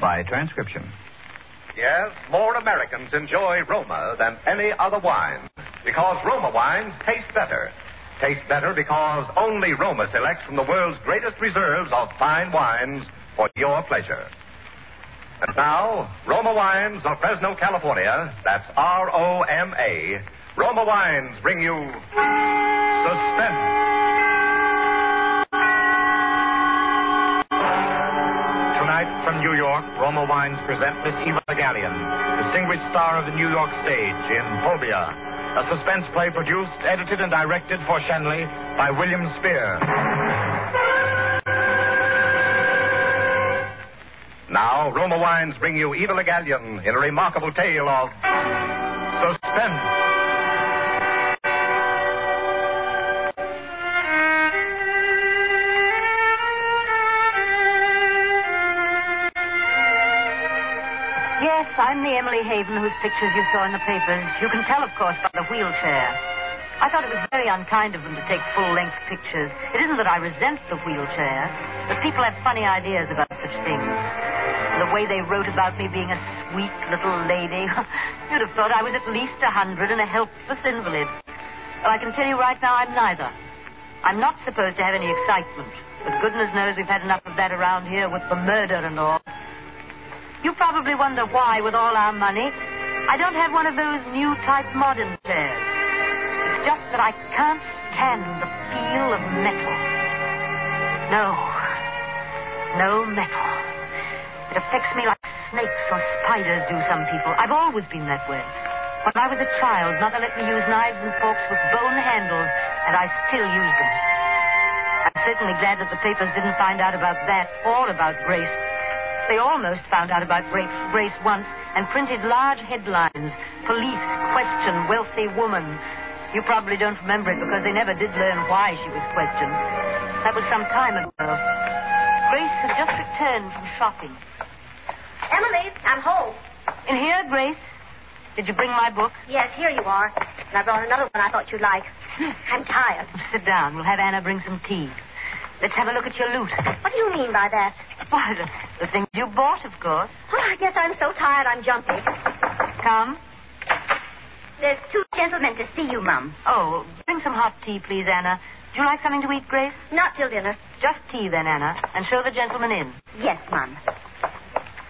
By transcription. Yes, more Americans enjoy Roma than any other wine because Roma wines taste better. Taste better because only Roma selects from the world's greatest reserves of fine wines for your pleasure. And now, Roma Wines of Fresno, California, that's R O M A, Roma Wines bring you Suspense. From New York, Roma Wines present Miss Eva Gallienne, distinguished star of the New York stage in Phobia, a suspense play produced, edited, and directed for Schenley by William Spier. Now, Roma Wines bring you Eva Gallienne in a remarkable tale of suspense. Emily Haven whose pictures you saw in the papers. You can tell, of course, by the wheelchair. I thought it was very unkind of them to take full length pictures. It isn't that I resent the wheelchair, but people have funny ideas about such things. The way they wrote about me being a sweet little lady, you'd have thought I was at least a hundred and a helpless invalid. Well, I can tell you right now, I'm neither. I'm not supposed to have any excitement, but goodness knows we've had enough of that around here with the murder and all. You probably wonder why, with all our money, I don't have one of those new type modern chairs. It's just that I can't stand the feel of metal. No. No metal. It affects me like snakes or spiders do some people. I've always been that way. When I was a child, Mother let me use knives and forks with bone handles, and I still use them. I'm certainly glad that the papers didn't find out about that or about Grace. They almost found out about Grace, Grace once and printed large headlines. Police question wealthy woman. You probably don't remember it because they never did learn why she was questioned. That was some time ago. Grace had just returned from shopping. Emily, I'm home. In here, Grace. Did you bring my book? Yes, here you are. And I brought another one I thought you'd like. I'm tired. Sit down. We'll have Anna bring some tea. Let's have a look at your loot. What do you mean by that? Why, the, the things you bought, of course. Oh, I guess I'm so tired I'm jumpy. Come. There's two gentlemen to see you, Mum. Oh, bring some hot tea, please, Anna. Do you like something to eat, Grace? Not till dinner. Just tea, then, Anna, and show the gentleman in. Yes, Mum.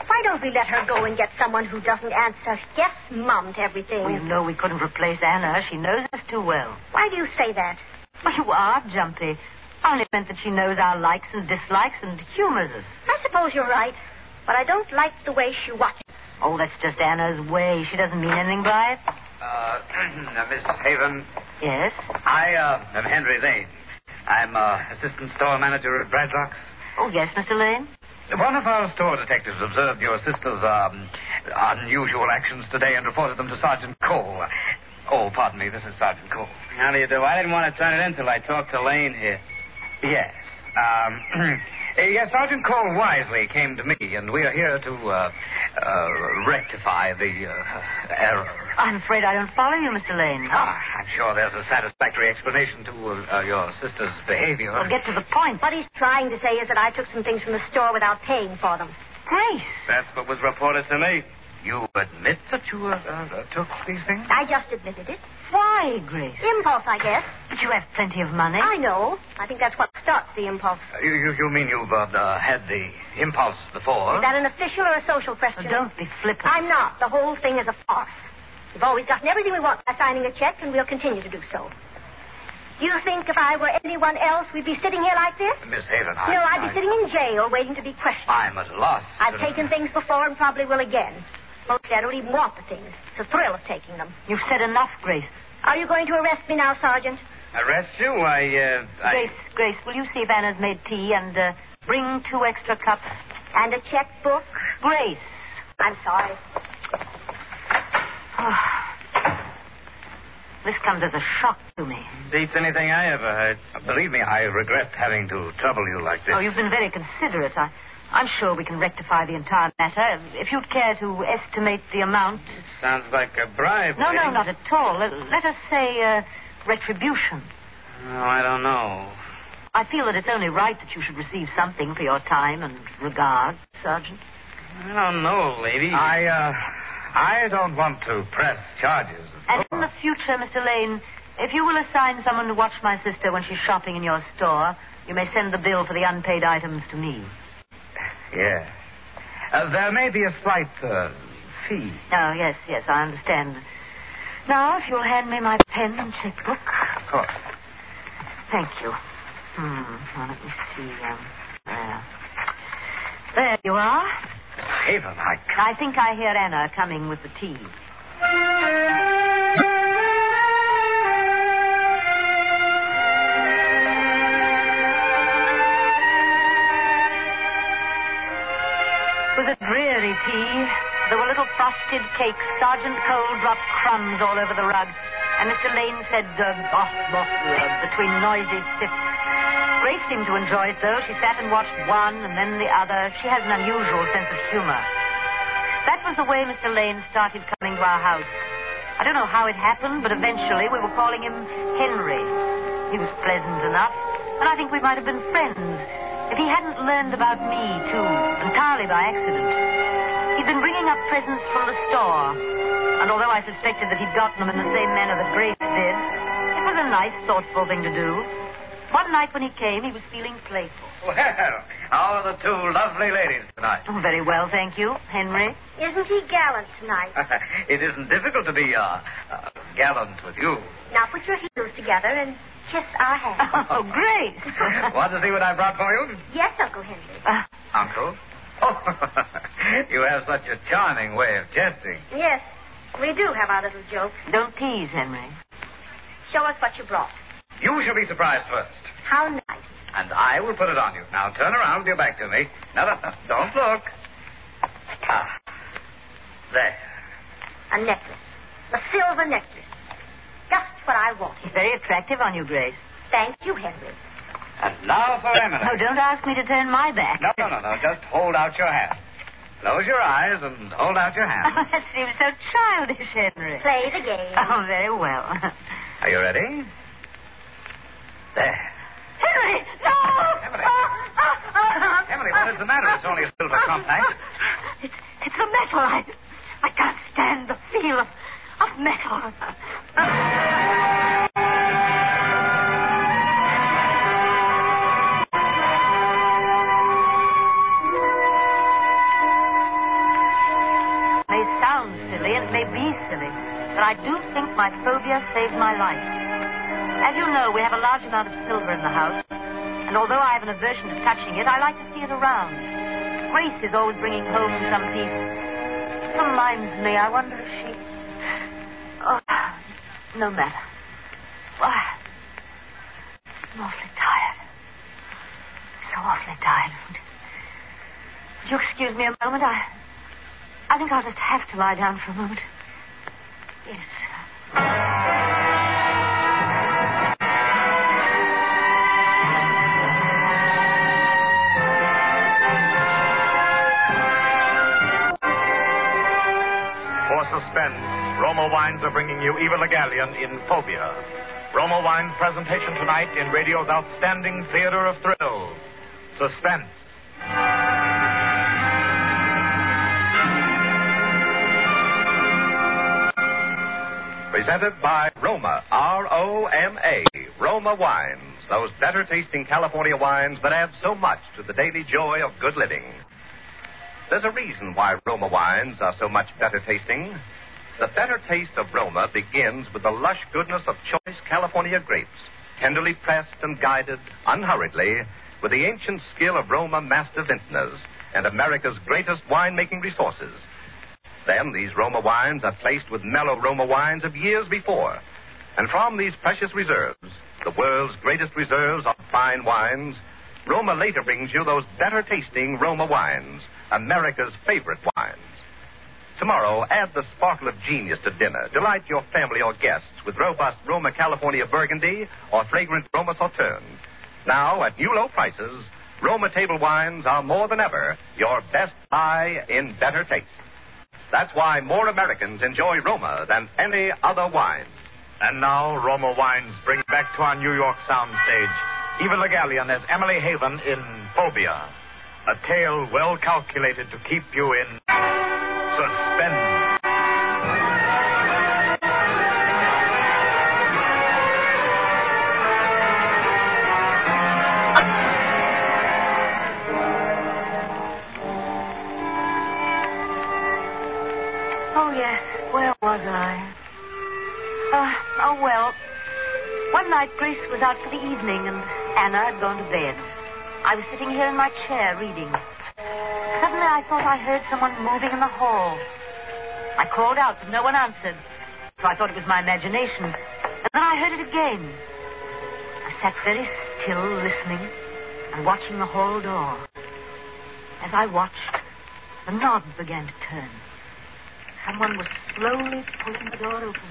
Why don't we let her go and get someone who doesn't answer yes, Mum, to everything? Well, you know we couldn't replace Anna. She knows us too well. Why do you say that? Well, you are jumpy. I only meant that she knows our likes and dislikes and humors us. I suppose you're right. But I don't like the way she watches. Oh, that's just Anna's way. She doesn't mean anything by it. Uh, Miss Haven, Yes? I uh, am Henry Lane. I'm uh, assistant store manager at Bradlock's. Oh, yes, Mr. Lane? One of our store detectives observed your sister's um, unusual actions today and reported them to Sergeant Cole. Oh, pardon me, this is Sergeant Cole. How do you do? I didn't want to turn it in till I talked to Lane here. Yes. Um, yes, Sergeant Cole wisely came to me, and we are here to uh, uh, rectify the uh, error. I'm afraid I don't follow you, Mr. Lane. Ah, I'm sure there's a satisfactory explanation to uh, your sister's behavior. Well, get to the point. What he's trying to say is that I took some things from the store without paying for them. Grace. That's what was reported to me. You admit that you uh, uh, took these things? I just admitted it. Why, Grace? Impulse, I guess. But you have plenty of money. I know. I think that's what starts the impulse. Uh, you, you, you mean you've uh, uh, had the impulse before? Is that an official or a social question? Oh, don't be flippant. I'm not. The whole thing is a farce. We've always gotten everything we want by signing a check, and we'll continue to do so. Do you think if I were anyone else, we'd be sitting here like this? Miss Haven, I... no, I'd be sitting in jail waiting to be questioned. I'm at a loss. I've taken things before and probably will again. Mostly I don't even want the things. It's the thrill of taking them. You've said enough, Grace. Are you going to arrest me now, Sergeant? Arrest you? I, uh, I... Grace, Grace, will you see if Anna's made tea and uh, Bring two extra cups. And a checkbook. Grace. I'm sorry. Oh. This comes as a shock to me. Beats anything I ever heard. Believe me, I regret having to trouble you like this. Oh, you've been very considerate. I, I'm sure we can rectify the entire matter. If you'd care to estimate the amount. Sounds like a bribe. No, no, not at all. Let, let us say uh, retribution. Oh, I don't know. I feel that it's only right that you should receive something for your time and regard, Sergeant. I don't know, lady. I, uh, I don't want to press charges. And in the future, Mr. Lane, if you will assign someone to watch my sister when she's shopping in your store, you may send the bill for the unpaid items to me. Yeah. Uh, there may be a slight, uh, fee. Oh, yes, yes, I understand. Now, if you'll hand me my pen and checkbook. Of course. Thank you. Hmm. Now, let me see. Um, there. There you are. Haven, I I think I hear Anna coming with the tea. Frosted cakes. Sergeant Cole dropped crumbs all over the rug. And Mr. Lane said, uh, oh, uh, between noisy sips. Grace seemed to enjoy it, though. She sat and watched one and then the other. She has an unusual sense of humor. That was the way Mr. Lane started coming to our house. I don't know how it happened, but eventually we were calling him Henry. He was pleasant enough, and I think we might have been friends if he hadn't learned about me, too, entirely by accident. He'd been bringing up presents from the store, and although I suspected that he'd gotten them in the same manner that Grace did, it was a nice, thoughtful thing to do. One night when he came, he was feeling playful. Well, how are the two lovely ladies tonight? Oh, very well, thank you, Henry. Isn't he gallant tonight? it isn't difficult to be, uh, uh, gallant with you. now put your heels together and kiss our hands. Oh, Grace. Want to see what I brought for you? yes, Uncle Henry. Uh, Uncle? Oh, you have such a charming way of jesting. Yes, we do have our little jokes. don't tease, Henry. Show us what you brought. You shall be surprised first. How nice. And I will put it on you. Now turn around with your back to me. Now, no, no, don't look. Ah. There. A necklace. A silver necklace. Just what I want. It's Very attractive on you, Grace. Thank you, Henry. And now for Emily. Oh, don't ask me to turn my back. No, no, no, no. Just hold out your hand. Close your eyes and hold out your hand. Oh, hand. that seems so childish, Henry. Play the game. Oh, very well. Are you ready? There. Henry, no! Emily. Emily, what is the matter? It's only a silver compact. Eh? It's, it's the metal. I, I can't stand the feel of, of metal. But I do think my phobia saved my life. As you know, we have a large amount of silver in the house, and although I have an aversion to touching it, I like to see it around. Grace is always bringing home some piece. It reminds me, I wonder if she. Oh, no matter. Why? I'm awfully tired. So awfully tired. Would you excuse me a moment? I. I think I'll just have to lie down for a moment. Yes. For suspense, Roma Wines are bringing you Eva Le Gallienne in Phobia. Roma Wines' presentation tonight in radio's outstanding theater of thrills, Suspense. Presented by Roma, R-O-M-A, Roma Wines, those better tasting California wines that add so much to the daily joy of good living. There's a reason why Roma wines are so much better tasting. The better taste of Roma begins with the lush goodness of choice California grapes, tenderly pressed and guided unhurriedly with the ancient skill of Roma master vintners and America's greatest winemaking resources. Then these Roma wines are placed with mellow Roma wines of years before. And from these precious reserves, the world's greatest reserves of fine wines, Roma later brings you those better tasting Roma wines, America's favorite wines. Tomorrow, add the sparkle of genius to dinner. Delight your family or guests with robust Roma California Burgundy or fragrant Roma Sauterne. Now, at new low prices, Roma table wines are more than ever your best buy in better taste. That's why more Americans enjoy Roma than any other wine. And now, Roma Wines bring back to our New York soundstage Eva Le Gallienne as Emily Haven in Phobia, a tale well calculated to keep you in suspense. Night, Grace was out for the evening, and Anna had gone to bed. I was sitting here in my chair reading. Suddenly, I thought I heard someone moving in the hall. I called out, but no one answered. So I thought it was my imagination. And then I heard it again. I sat very still, listening and watching the hall door. As I watched, the knob began to turn. Someone was slowly pulling the door open.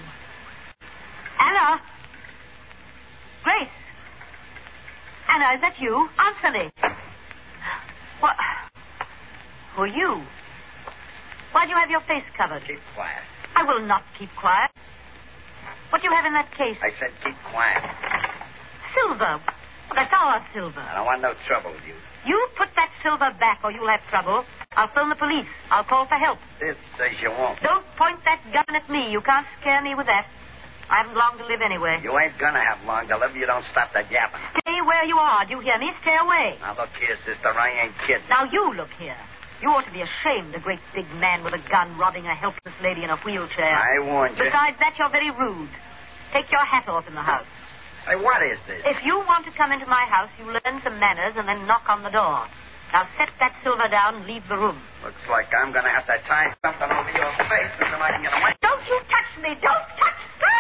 Anna! Grace! Anna, is that you? Answer me. What? Who are you? Why do you have your face covered? Keep quiet. I will not keep quiet. What do you have in that case? I said keep quiet. Silver. That's our silver. I don't want no trouble with you. You put that silver back or you'll have trouble. I'll phone the police. I'll call for help. This says you won't. Don't point that gun at me. You can't scare me with that. I haven't long to live anyway. You ain't gonna have long to live. if You don't stop that yapping. Stay where you are. Do you hear me? Stay away. Now look here, sister. I ain't kidding. Now you look here. You ought to be ashamed, a great big man with a gun robbing a helpless lady in a wheelchair. I warned you. Besides that, you're very rude. Take your hat off in the house. Hey, what is this? If you want to come into my house, you learn some manners and then knock on the door. Now set that silver down and leave the room. Looks like I'm gonna have to tie something over your face until I can get away. Don't you touch me! Don't touch me.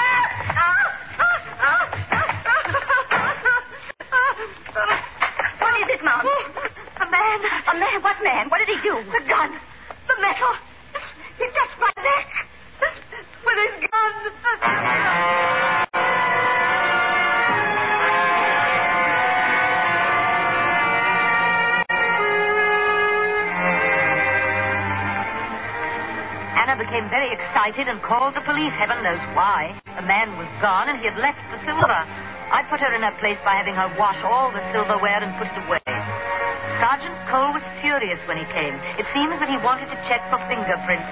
What is it, Mom? A man. A man? What man? What did he do? The gun. The metal. He touched my neck. With his gun. Became very excited and called the police. Heaven knows why. The man was gone and he had left the silver. I put her in her place by having her wash all the silverware and put it away. Sergeant Cole was furious when he came. It seems that he wanted to check for fingerprints.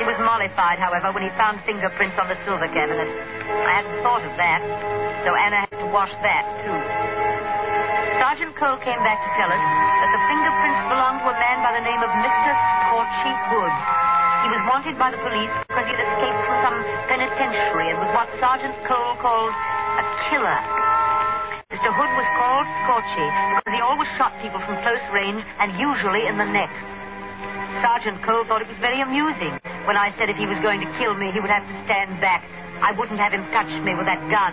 He was mollified, however, when he found fingerprints on the silver cabinet. I hadn't thought of that, so Anna had to wash that, too. Sergeant Cole came back to tell us that the fingerprints belonged to a man by the name of Mr. Scorchy Hood. He was wanted by the police because he had escaped from some penitentiary and was what Sergeant Cole called a killer. Mr. Hood was called Scorchy because he always shot people from close range and usually in the neck. Sergeant Cole thought it was very amusing when I said if he was going to kill me, he would have to stand back. I wouldn't have him touch me with that gun.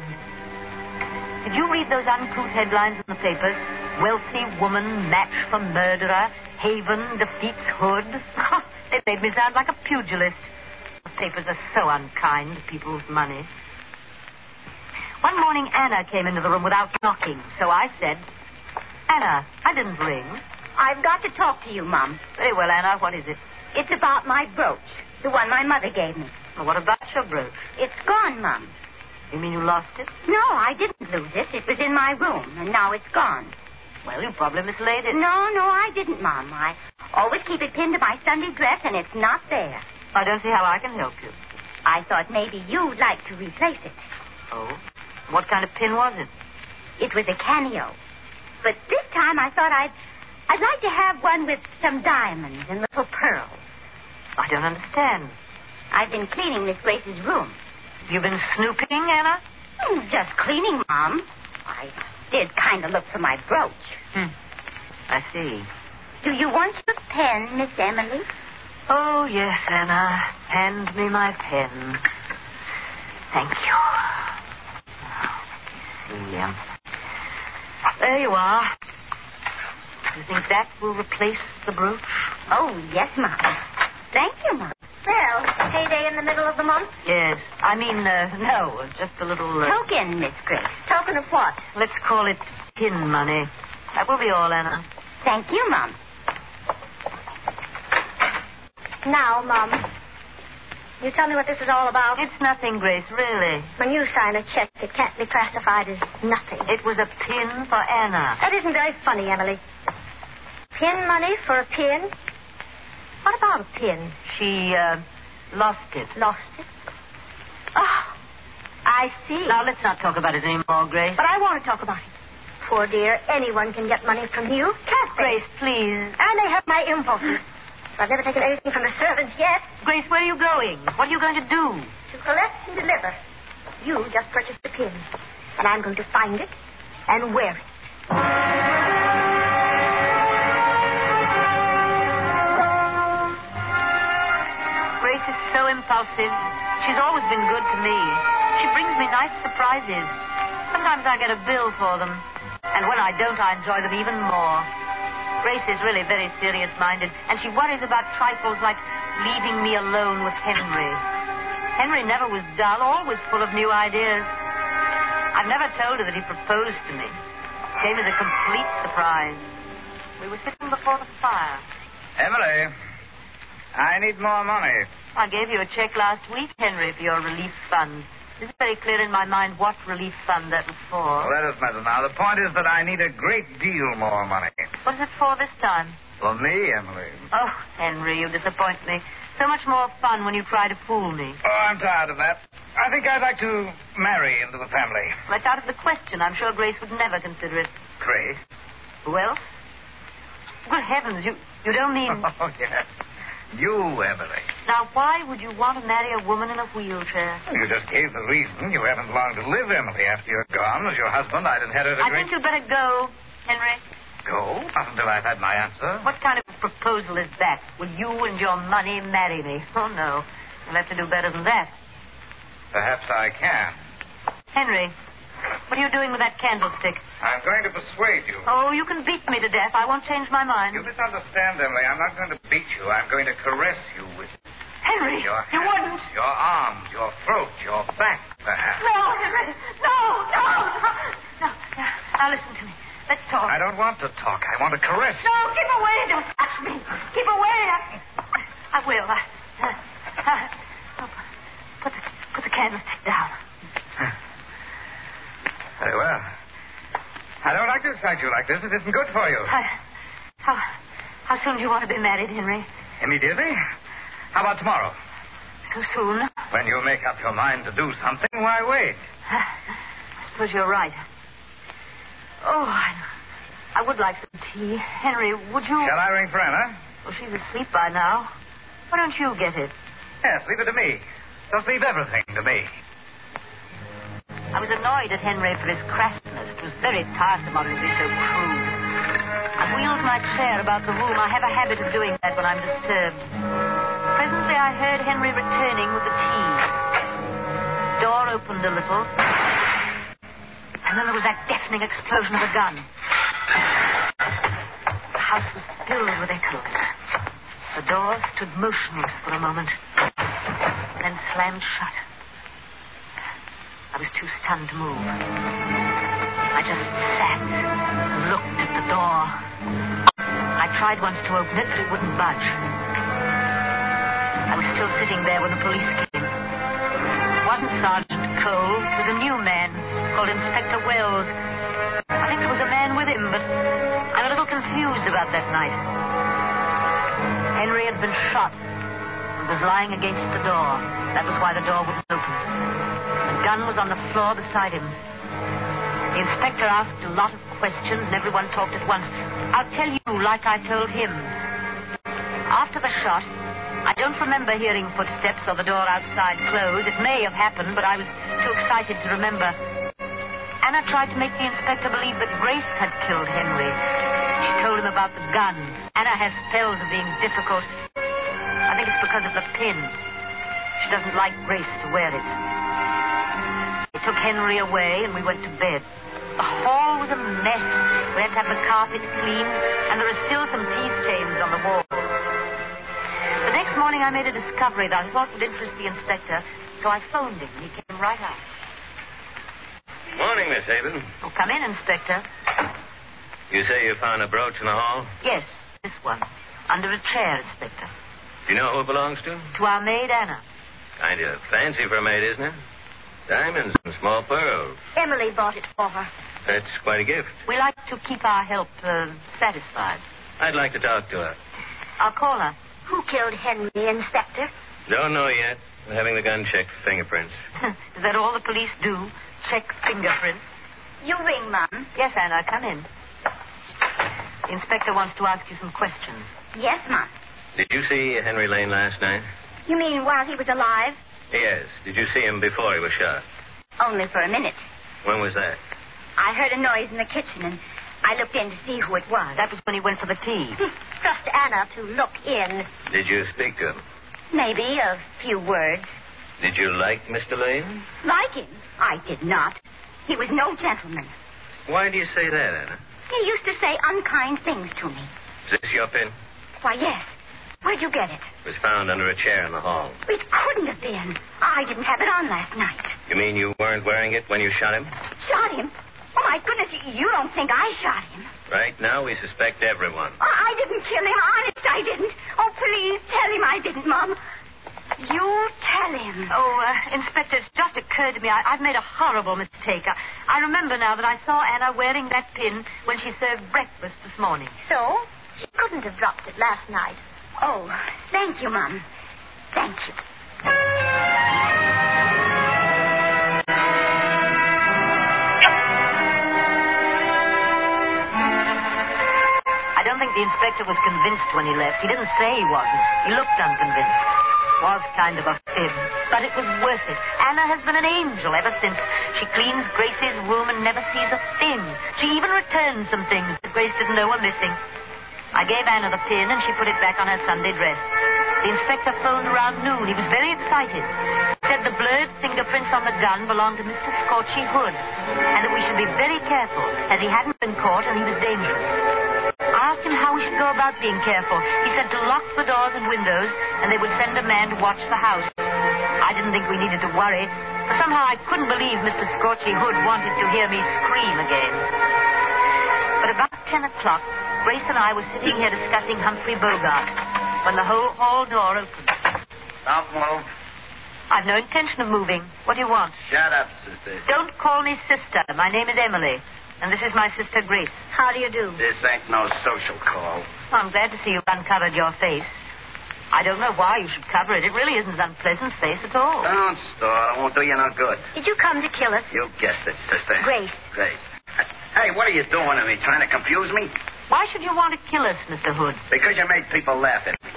Did you read those uncouth headlines in the papers? Wealthy woman match for murderer. Haven defeats Hood. they made me sound like a pugilist. The papers are so unkind to people with money. One morning, Anna came into the room without knocking, so I said, Anna, I didn't ring. I've got to talk to you, Mum. Very well, Anna, what is it? It's about my brooch, the one my mother gave me. Well, what about your brooch? It's gone, Mum. You mean you lost it? No, I didn't lose it. It was in my room, and now it's gone. Well, you probably mislaid it. No, no, I didn't, Mom. I always keep it pinned to my Sunday dress, and it's not there. I don't see how I can help you. I thought maybe you'd like to replace it. Oh? What kind of pin was it? It was a cameo. But this time I thought I'd I'd like to have one with some diamonds and little pearls. I don't understand. I've been cleaning Miss Grace's room. You've been snooping, Anna? Hmm, Just cleaning, Mom. I did kind of look for my brooch. Hmm. I see. Do you want your pen, Miss Emily? Oh, yes, Anna. Hand me my pen. Thank you. Let me see. Um, there you are. You think that will replace the brooch? Oh, yes, Mom. Thank you, Mom. Well, payday in the middle of the month? Yes. I mean, uh, no, just a little. Uh, Token, Miss Grace. Token of what? let's call it pin money. That will be all, Anna. Thank you, Mom. Now, Mom, you tell me what this is all about. It's nothing, Grace, really. When you sign a check, it can't be classified as nothing. It was a pin for Anna. That isn't very funny, Emily. Pin money for a pin? What about a pin? She, uh, lost it. Lost it? Oh, I see. Now, let's not talk about it anymore, Grace. But I want to talk about it. Poor dear, anyone can get money from you, can't they? Grace, please. And they have my impulses. I've never taken anything from the servants yet. Grace, where are you going? What are you going to do? To collect and deliver. You just purchased the pin. And I'm going to find it and wear it. Grace is so impulsive. She's always been good to me. She brings me nice surprises. Sometimes I get a bill for them. And when I don't, I enjoy them even more. Grace is really very serious minded, and she worries about trifles like leaving me alone with Henry. Henry never was dull, always full of new ideas. I've never told her that he proposed to me. It came as a complete surprise. We were sitting before the fire. Emily, I need more money. I gave you a check last week, Henry, for your relief fund. It isn't very clear in my mind what relief fund that was for. Well, that doesn't matter now. The point is that I need a great deal more money. What is it for this time? For me, Emily. Oh, Henry, you disappoint me. So much more fun when you try to fool me. Oh, I'm tired of that. I think I'd like to marry into the family. Well, it's out of the question. I'm sure Grace would never consider it. Grace? Who else? Good heavens, you, you don't mean. Oh, yes. You, Emily. Now, why would you want to marry a woman in a wheelchair? You just gave the reason. You haven't long to live, Emily. After you're gone, as your husband, I'd inherit a I great... think you'd better go, Henry. Go? Not until I've had my answer. What kind of proposal is that? Will you and your money marry me? Oh, no. You'll have to do better than that. Perhaps I can. Henry, what are you doing with that candlestick? I'm going to persuade you. Oh, you can beat me to death. I won't change my mind. You misunderstand, Emily. I'm not going to beat you. I'm going to caress you with Henry, your you hands, wouldn't. your arms, your throat, your back, perhaps. No, Henry. No, no. No, no. Now listen to me. Let's talk. I don't want to talk. I want to caress. No, keep away. Don't touch me. Keep away. I, I will. I, uh, uh, oh, put, the, put the candlestick down. Very well. I don't like to excite you like this. It isn't good for you. I, how, how soon do you want to be married, Henry? Immediately? How about tomorrow? So soon? When you make up your mind to do something, why wait? I suppose you're right. Oh, I, I would like some tea. Henry, would you... Shall I ring for Anna? Well, she's asleep by now. Why don't you get it? Yes, leave it to me. Just leave everything to me. I was annoyed at Henry for his crassness. It was very tiresome of him to be so crude. I wheeled my chair about the room. I have a habit of doing that when I'm disturbed. Presently, I heard Henry returning with the tea. Door opened a little. And then there was that deafening explosion of a gun. The house was filled with echoes. The door stood motionless for a moment, then slammed shut. I was too stunned to move. I just sat and looked at the door. I tried once to open it, but it wouldn't budge. I was still sitting there when the police came. It wasn't Sergeant Cole. It was a new man called Inspector Wells. I think there was a man with him, but I'm a little confused about that night. Henry had been shot and was lying against the door. That was why the door wouldn't open. The gun was on the floor beside him. The inspector asked a lot of questions, and everyone talked at once. I'll tell you like I told him. After the shot, I don't remember hearing footsteps or the door outside close. It may have happened, but I was too excited to remember. Anna tried to make the inspector believe that Grace had killed Henry. She told him about the gun. Anna has spells of being difficult. I think it's because of the pin. She doesn't like Grace to wear it. They took Henry away, and we went to bed. The hall was a mess. We had to have the carpet cleaned, and there are still some tea stains on the walls. The morning, I made a discovery that I thought would interest the inspector, so I phoned him, and he came right out. Morning, Miss Haven. Oh, come in, Inspector. You say you found a brooch in the hall? Yes, this one. Under a chair, Inspector. Do you know who it belongs to? To our maid, Anna. Kind of fancy for a maid, isn't it? Diamonds and small pearls. Emily bought it for her. That's quite a gift. We like to keep our help uh, satisfied. I'd like to talk to her. I'll call her. Who killed Henry, Inspector? Don't know yet. We're having the gun checked for fingerprints. Is that all the police do? Check fingerprints? You ring, Mum. Yes, Anna, come in. The inspector wants to ask you some questions. Yes, Mum. Did you see Henry Lane last night? You mean while he was alive? Yes. Did you see him before he was shot? Only for a minute. When was that? I heard a noise in the kitchen and I looked in to see who it was. That was when he went for the tea. Trust Anna to look in. Did you speak to him? Maybe a few words. Did you like Mr. Lane? Like him? I did not. He was no gentleman. Why do you say that, Anna? He used to say unkind things to me. Is this your pin? Why, yes. Where'd you get it? It was found under a chair in the hall. It couldn't have been. I didn't have it on last night. You mean you weren't wearing it when you shot him? Shot him? My goodness, you- you don't think I shot him? Right now, we suspect everyone. Oh, I didn't kill him. Honest, I didn't. Oh, please tell him I didn't, Mom. You tell him. Oh, uh, Inspector, it's just occurred to me I, I've made a horrible mistake. I, I remember now that I saw Anna wearing that pin when she served breakfast this morning. So? She couldn't have dropped it last night. Oh, thank you, Mom. Thank you. Don't think the inspector was convinced when he left. He didn't say he wasn't. He looked unconvinced. Was kind of a fib, but it was worth it. Anna has been an angel ever since. She cleans Grace's room and never sees a thing. She even returns some things that Grace didn't know were missing. I gave Anna the pin and she put it back on her Sunday dress. The inspector phoned around noon. He was very excited. Said the blurred fingerprints on the gun belonged to Mr. Scorchy Hood, and that we should be very careful, as he hadn't been caught and he was dangerous. I asked him how we should go about being careful. He said to lock the doors and windows, and they would send a man to watch the house. I didn't think we needed to worry, but somehow I couldn't believe Mr. Scorchy Hood wanted to hear me scream again. But about ten o'clock, Grace and I were sitting here discussing Humphrey Bogart when the whole hall door opened. Don't move. I've no intention of moving. What do you want? Shut up, sister. Don't call me sister. My name is Emily, and this is my sister Grace. How do you do? This ain't no social call. Well, I'm glad to see you've uncovered your face. I don't know why you should cover it. It really isn't an unpleasant face at all. Don't stall. It won't do you no good. Did you come to kill us? You guessed it, sister. Grace. Grace. Hey, what are you doing to me? Trying to confuse me? Why should you want to kill us, Mr. Hood? Because you made people laugh at me.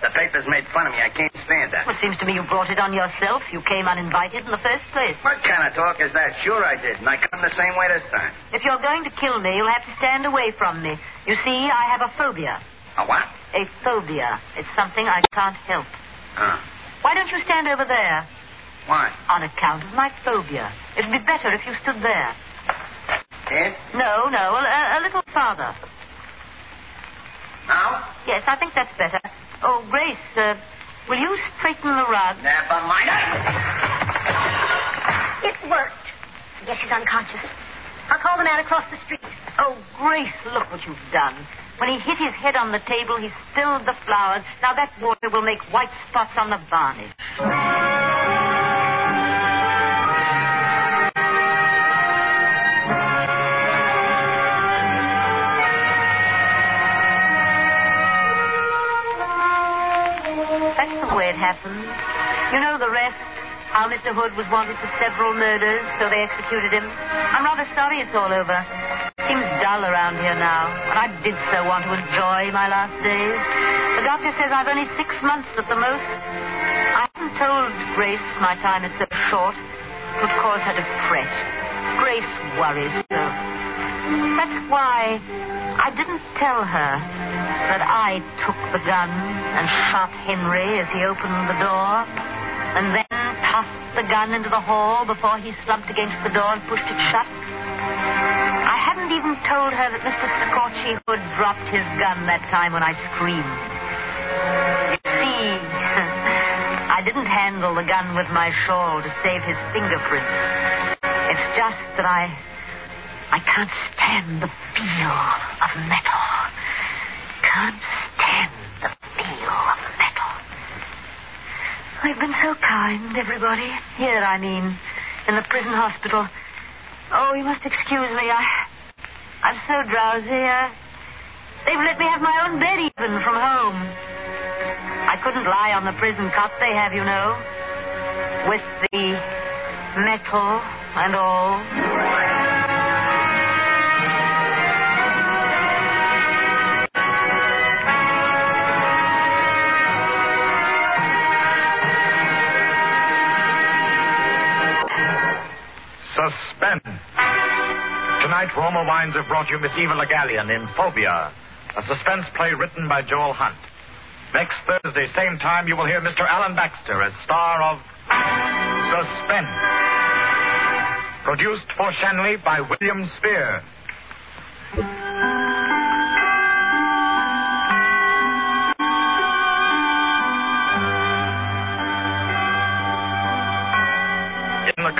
The papers made fun of me. I can't stand that. Well, it seems to me you brought it on yourself. You came uninvited in the first place. What kind of talk is that? Sure I did, and I come the same way this time. If you're going to kill me, you'll have to stand away from me. You see, I have a phobia. A what? A phobia. It's something I can't help. Huh. Why don't you stand over there? Why? On account of my phobia. It'd be better if you stood there. Yes? No, no, a, a little farther. Now? Yes, I think that's better. Oh, Grace, uh, will you straighten the rug? Never mind. It worked. I guess he's unconscious. I'll call the man across the street. Oh, Grace, look what you've done. When he hit his head on the table, he spilled the flowers. Now that water will make white spots on the varnish. You know the rest. How Mr. Hood was wanted for several murders, so they executed him. I'm rather sorry it's all over. Seems dull around here now, and I did so want to enjoy my last days. The doctor says I've only six months at the most. I haven't told Grace my time is so short. It would cause her to fret. Grace worries so. That's why I didn't tell her that I took the gun and shot Henry as he opened the door, and then tossed the gun into the hall before he slumped against the door and pushed it shut. I hadn't even told her that Mr. Scorchy Hood dropped his gun that time when I screamed. You see, I didn't handle the gun with my shawl to save his fingerprints. It's just that I. I can't stand the feel of metal. Can't stand the feel of metal. They've been so kind, everybody. Here, I mean, in the prison hospital. Oh, you must excuse me. I, I'm so drowsy. They've let me have my own bed even from home. I couldn't lie on the prison cot they have, you know, with the metal and all. Suspense. Tonight, Roma Wines have brought you Miss Eva Le Gallienne in Phobia, a suspense play written by Joel Hunt. Next Thursday, same time, you will hear Mr. Alan Baxter as star of Suspense. Produced for Schenley by William Spier.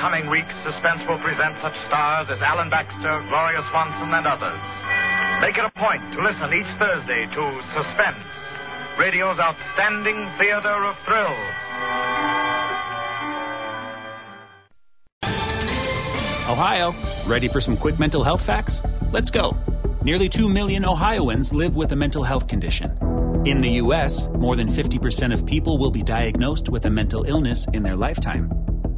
Coming weeks, Suspense will present such stars as Alan Baxter, Gloria Swanson, and others. Make it a point to listen each Thursday to Suspense, radio's outstanding theater of thrills. Ohio, ready for some quick mental health facts? Let's go. Nearly 2 million Ohioans live with a mental health condition. In the U.S., more than 50% of people will be diagnosed with a mental illness in their lifetime.